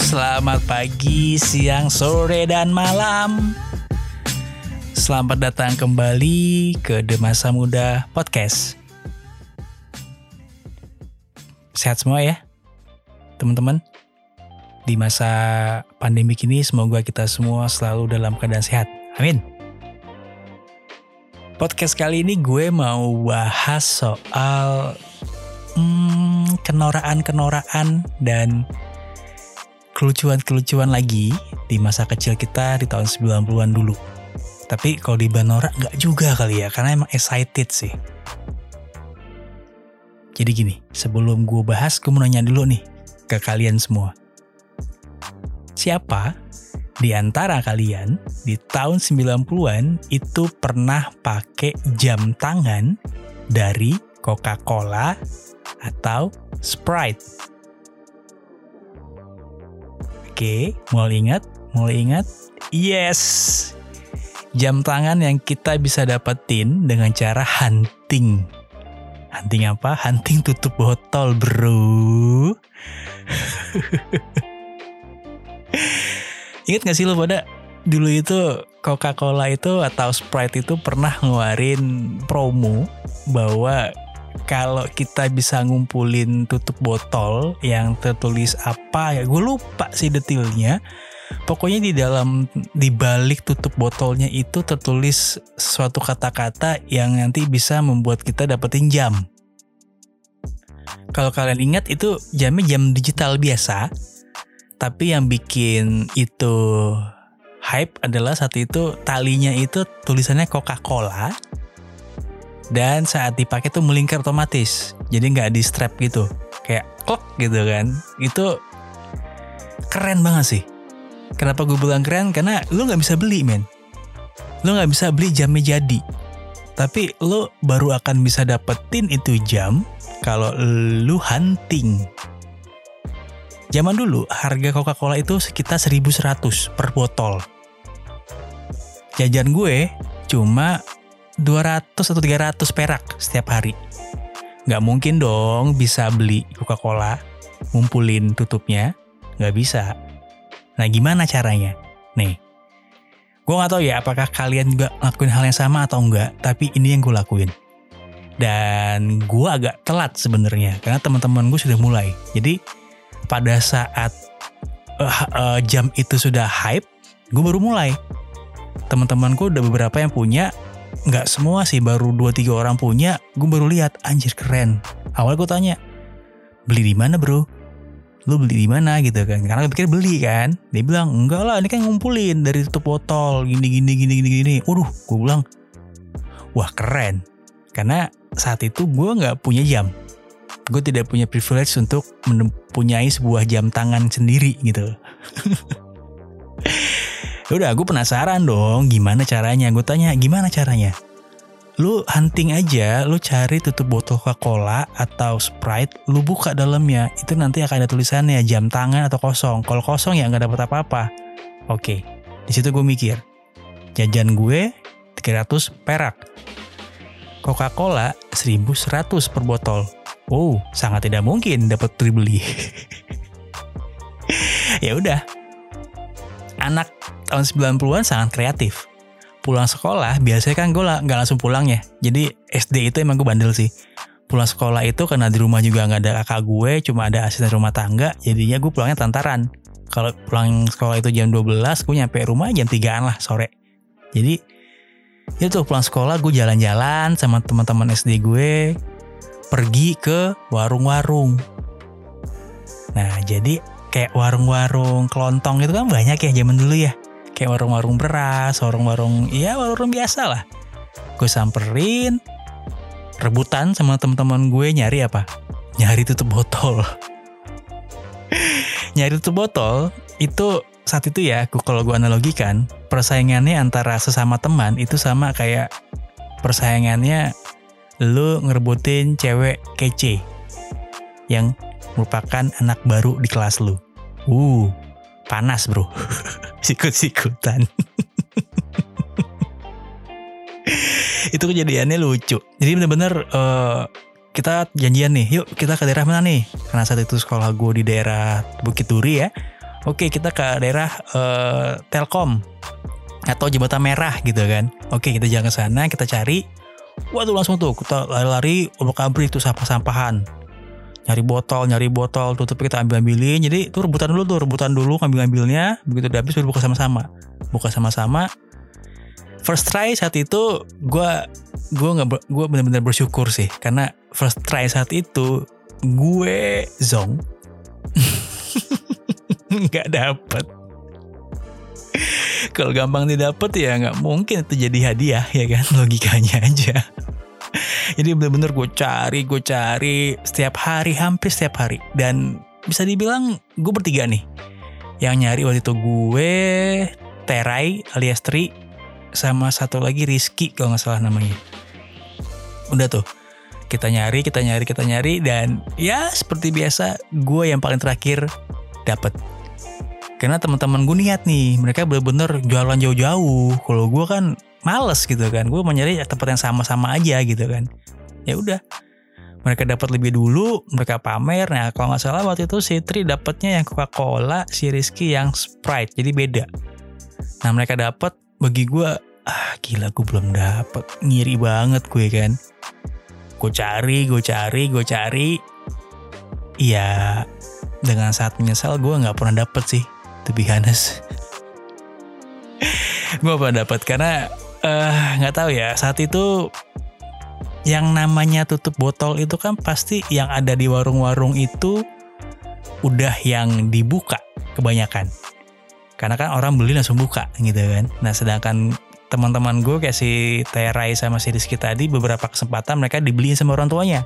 selamat pagi, siang, sore, dan malam. Selamat datang kembali ke The Masa Muda Podcast. Sehat semua ya, teman-teman. Di masa pandemi ini semoga kita semua selalu dalam keadaan sehat. Amin. Podcast kali ini gue mau bahas soal hmm, kenoraan-kenoraan dan kelucuan-kelucuan lagi di masa kecil kita di tahun 90-an dulu. Tapi kalau di Banora nggak juga kali ya, karena emang excited sih. Jadi gini, sebelum gue bahas, gue mau nanya dulu nih ke kalian semua. Siapa di antara kalian di tahun 90-an itu pernah pakai jam tangan dari Coca-Cola atau Sprite? Oke, mulai ingat? Mulai ingat? Yes! Jam tangan yang kita bisa dapetin dengan cara hunting. Hunting apa? Hunting tutup botol, bro. Ingat gak sih lo pada dulu itu Coca-Cola itu atau Sprite itu pernah ngeluarin promo bahwa kalau kita bisa ngumpulin tutup botol yang tertulis apa ya gue lupa sih detailnya. Pokoknya di dalam di balik tutup botolnya itu tertulis suatu kata-kata yang nanti bisa membuat kita dapetin jam. Kalau kalian ingat itu jamnya jam digital biasa. Tapi yang bikin itu hype adalah saat itu talinya itu tulisannya Coca-Cola dan saat dipakai tuh melingkar otomatis. Jadi nggak di strap gitu. Kayak klok gitu kan. Itu keren banget sih. Kenapa gue bilang keren? Karena lu nggak bisa beli men. Lu nggak bisa beli jamnya jadi. Tapi lu baru akan bisa dapetin itu jam kalau lu hunting. Zaman dulu harga Coca-Cola itu sekitar 1100 per botol. Jajan gue cuma 200 atau 300 perak setiap hari. Gak mungkin dong bisa beli Coca-Cola, ngumpulin tutupnya. Gak bisa. Nah gimana caranya? Nih, gue gak tahu ya apakah kalian juga ngelakuin hal yang sama atau enggak, tapi ini yang gue lakuin. Dan gue agak telat sebenarnya karena teman-teman gue sudah mulai. Jadi pada saat uh, uh, jam itu sudah hype, gue baru mulai. Teman-temanku udah beberapa yang punya, nggak semua sih, baru 2-3 orang punya. Gue baru lihat, anjir keren. Awal gue tanya, beli di mana bro? Lu beli di mana gitu kan? Karena gue pikir beli kan. Dia bilang, enggak lah, ini kan ngumpulin dari tutup botol, gini gini gini gini gini. Waduh, gue bilang, wah keren. Karena saat itu gue nggak punya jam gue tidak punya privilege untuk mempunyai sebuah jam tangan sendiri gitu. Udah, gue penasaran dong gimana caranya. Gue tanya gimana caranya. Lu hunting aja, lu cari tutup botol Coca-Cola atau Sprite, lu buka dalamnya. Itu nanti akan ada tulisannya jam tangan atau kosong. Kalau kosong ya nggak dapat apa-apa. Oke, di situ gue mikir. Jajan gue 300 perak. Coca-Cola 1100 per botol Oh, sangat tidak mungkin dapat dibeli. ya udah. Anak tahun 90-an sangat kreatif. Pulang sekolah, biasanya kan gue nggak langsung pulang ya. Jadi SD itu emang gue bandel sih. Pulang sekolah itu karena di rumah juga nggak ada kakak gue, cuma ada asisten rumah tangga. Jadinya gue pulangnya tantaran. Kalau pulang sekolah itu jam 12, gue nyampe rumah jam 3an lah sore. Jadi itu pulang sekolah gue jalan-jalan sama teman-teman SD gue pergi ke warung-warung. Nah, jadi kayak warung-warung kelontong itu kan banyak ya zaman dulu ya. Kayak warung-warung beras, warung-warung ya warung biasa lah. Gue samperin, rebutan sama teman-teman gue nyari apa? Nyari tutup botol. nyari tutup botol itu saat itu ya, kalau gue analogikan, persaingannya antara sesama teman itu sama kayak persaingannya lu ngerebutin cewek kece yang merupakan anak baru di kelas lu. Uh, panas bro. Sikut-sikutan. itu kejadiannya lucu. Jadi bener-bener uh, kita janjian nih, yuk kita ke daerah mana nih? Karena saat itu sekolah gue di daerah Bukit Duri ya. Oke kita ke daerah uh, Telkom atau jembatan merah gitu kan. Oke kita jalan ke sana kita cari. Waduh langsung tuh kita lari-lari obrak abrik tuh sampah-sampahan. Nyari botol, nyari botol, tutup kita ambil-ambilin. Jadi tuh rebutan dulu tuh, rebutan dulu ngambil-ngambilnya. Begitu udah habis baru buka sama-sama. Buka sama-sama. First try saat itu gue gue nggak gue bener-bener bersyukur sih karena first try saat itu gue zong nggak dapet kalau gampang didapet ya nggak mungkin itu jadi hadiah ya kan logikanya aja jadi bener-bener gue cari gue cari setiap hari hampir setiap hari. Dan bisa dibilang gue bertiga nih yang nyari waktu itu. Gue Terai alias Tri sama satu lagi Rizky kalau nggak salah namanya. Udah tuh kita nyari kita nyari kita nyari. Dan ya seperti biasa gue yang paling terakhir dapet. Karena teman-teman gue niat nih mereka bener-bener jualan jauh-jauh. Kalau gue kan males gitu kan. Gue mau nyari tempat yang sama-sama aja gitu kan. Ya udah. Mereka dapat lebih dulu mereka pamer. Nah kalau nggak salah waktu itu si Tri dapatnya yang Coca Cola si Rizky yang Sprite. Jadi beda. Nah mereka dapat bagi gue ah gila gue belum dapet. Ngiri banget gue kan. Gue cari gue cari gue cari. Ya dengan saat menyesal gue nggak pernah dapet sih to be gue pernah dapet karena nggak uh, tahu ya. Saat itu yang namanya tutup botol itu kan pasti yang ada di warung-warung itu udah yang dibuka kebanyakan. Karena kan orang beli langsung buka gitu kan. Nah sedangkan teman-teman gue kayak si Terai sama si Rizky tadi beberapa kesempatan mereka dibeliin sama orang tuanya.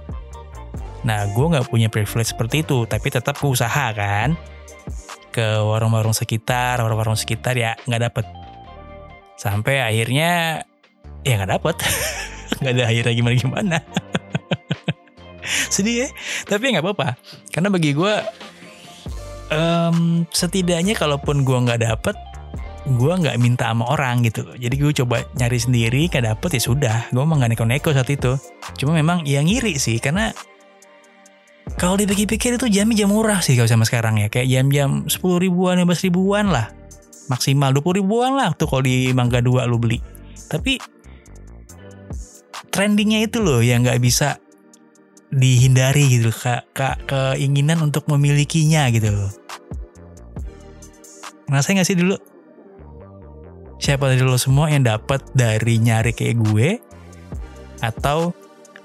Nah gue nggak punya privilege seperti itu tapi tetap gue usaha kan. Ke warung-warung sekitar warung-warung sekitar ya nggak dapet sampai akhirnya ya nggak dapet. Nggak ada akhirnya gimana gimana sedih ya. Tapi nggak apa-apa. Karena bagi gue um, setidaknya kalaupun gue nggak dapet gue nggak minta sama orang gitu. Jadi gue coba nyari sendiri nggak dapet ya sudah. Gue emang nggak neko-neko saat itu. Cuma memang ya ngiri sih. Karena kalau dipikir-pikir itu jamnya jam murah sih kalau sama sekarang ya. Kayak jam-jam 10 ribuan 15 ribuan lah maksimal. 20 ribuan lah tuh kalau di Mangga 2 lu beli. Tapi trendingnya itu loh yang nggak bisa dihindari gitu ke, ke keinginan untuk memilikinya gitu. Loh ngerasain gak sih dulu? Siapa dari lo semua yang dapat dari nyari kayak gue? Atau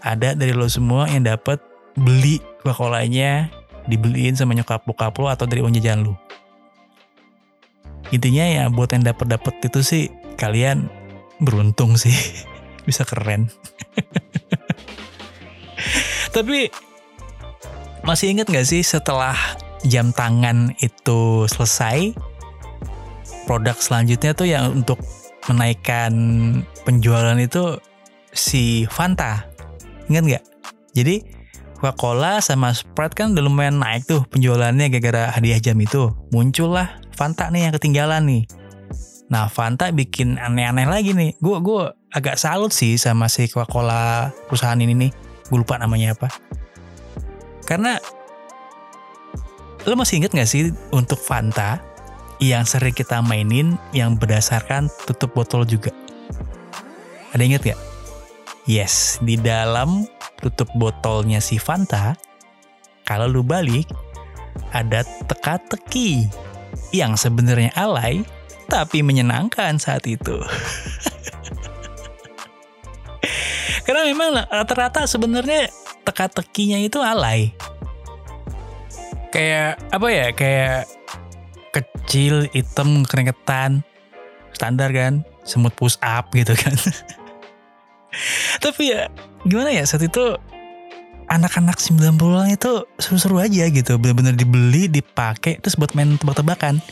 ada dari lo semua yang dapat beli Coca-Colanya dibeliin sama nyokap bokap lo atau dari uang jajan lo intinya ya buat yang dapat dapat itu sih kalian beruntung sih. Bisa keren. Tapi masih inget gak sih setelah jam tangan itu selesai produk selanjutnya tuh yang untuk menaikkan penjualan itu si Fanta. Inget gak? jadi Coca-Cola sama Sprite kan udah lumayan naik tuh penjualannya gara-gara hadiah jam itu muncullah Fanta nih yang ketinggalan nih Nah Fanta bikin aneh-aneh lagi nih. Gue gue agak salut sih sama si Coca-Cola perusahaan ini nih. Gue lupa namanya apa. Karena lo masih inget gak sih untuk Fanta yang sering kita mainin yang berdasarkan tutup botol juga? Ada inget gak? Yes, di dalam tutup botolnya si Fanta, kalau lu balik, ada teka-teki yang sebenarnya alay tapi menyenangkan saat itu. Karena memang rata-rata sebenarnya teka-tekinya itu alay. Kayak apa ya? Kayak kecil, hitam, keringetan, standar kan, semut push up gitu kan. Tapi ya gimana ya saat itu anak-anak 90-an itu seru-seru aja gitu. Bener-bener dibeli, dipakai, terus buat main tebak-tebakan.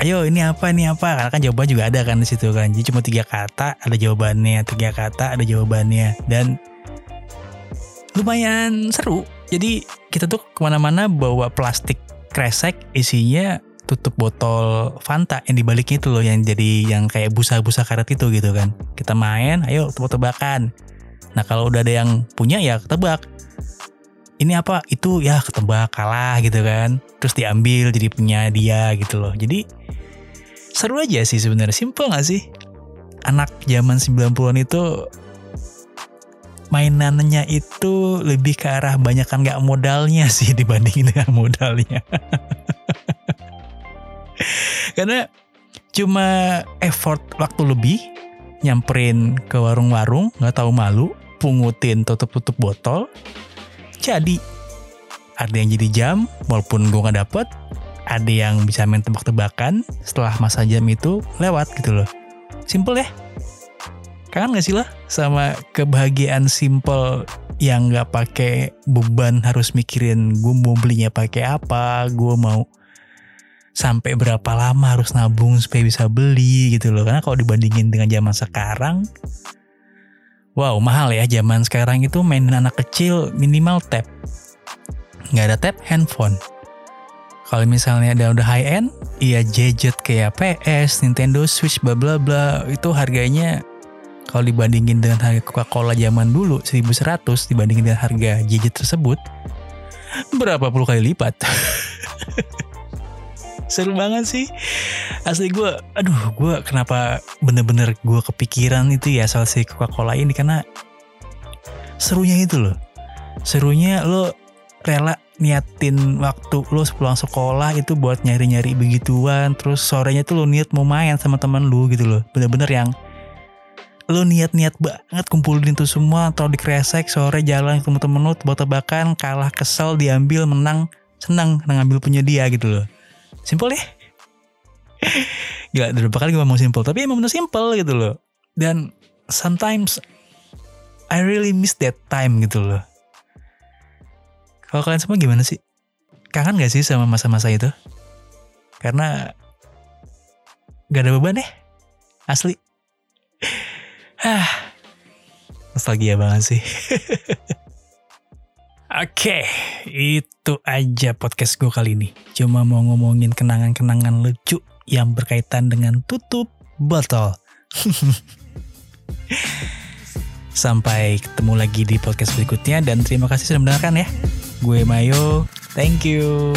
Ayo ini apa ini apa? Karena kan jawaban juga ada kan di situ kan. Jadi cuma tiga kata ada jawabannya tiga kata ada jawabannya. Dan lumayan seru. Jadi kita tuh ke mana-mana bawa plastik kresek isinya tutup botol Fanta yang dibaliknya itu loh yang jadi yang kayak busa-busa karet itu gitu kan. Kita main ayo tebak-tebakan nah kalau udah ada yang punya ya tebak ini apa? Itu ya ketebak kalah gitu kan. Terus diambil jadi punya dia gitu loh. Jadi seru aja sih sebenarnya. Simple gak sih? Anak zaman 90-an itu mainannya itu lebih ke arah banyakan gak modalnya sih dibandingin dengan modalnya karena cuma effort waktu lebih nyamperin ke warung-warung nggak tahu malu pungutin tutup-tutup botol jadi. Ada yang jadi jam walaupun gue nggak dapet ada yang bisa main tebak-tebakan setelah masa jam itu lewat gitu loh. Simple ya. Kangen gak sih lah sama kebahagiaan simple yang nggak pakai beban harus mikirin gue mau belinya pakai apa gue mau sampai berapa lama harus nabung supaya bisa beli gitu loh karena kalau dibandingin dengan zaman sekarang Wow mahal ya zaman sekarang itu mainin anak kecil minimal tab. Nggak ada tab handphone. Kalau misalnya ada udah high end, iya gadget kayak PS, Nintendo Switch, bla bla bla itu harganya kalau dibandingin dengan harga Coca-Cola zaman dulu 1100 dibandingin dengan harga gadget tersebut berapa puluh kali lipat. seru banget sih. Asli gue aduh gue kenapa bener-bener gue kepikiran itu ya soal si Coca Cola ini karena serunya itu loh. Serunya lo rela niatin waktu lo pulang sekolah itu buat nyari-nyari begituan terus sorenya tuh lo niat mau main sama teman lu gitu loh. Bener-bener yang lo niat-niat banget kumpulin itu semua atau di kresek sore jalan ketemu temen lo tebak-tebakan kalah kesel diambil menang senang ngambil punya dia gitu loh Simple ya. Gila, udah berapa kali gue ngomong simple. Tapi emang bener simple gitu loh. Dan sometimes I really miss that time gitu loh. Kalau kalian semua gimana sih? Kangen gak sih sama masa-masa itu? Karena gak ada beban ya? Asli. Hah. Nostalgia banget sih. Oke, itu aja podcast gue kali ini. Cuma mau ngomongin kenangan-kenangan lucu yang berkaitan dengan tutup botol. Sampai ketemu lagi di podcast berikutnya dan terima kasih sudah mendengarkan ya. Gue Mayo, thank you.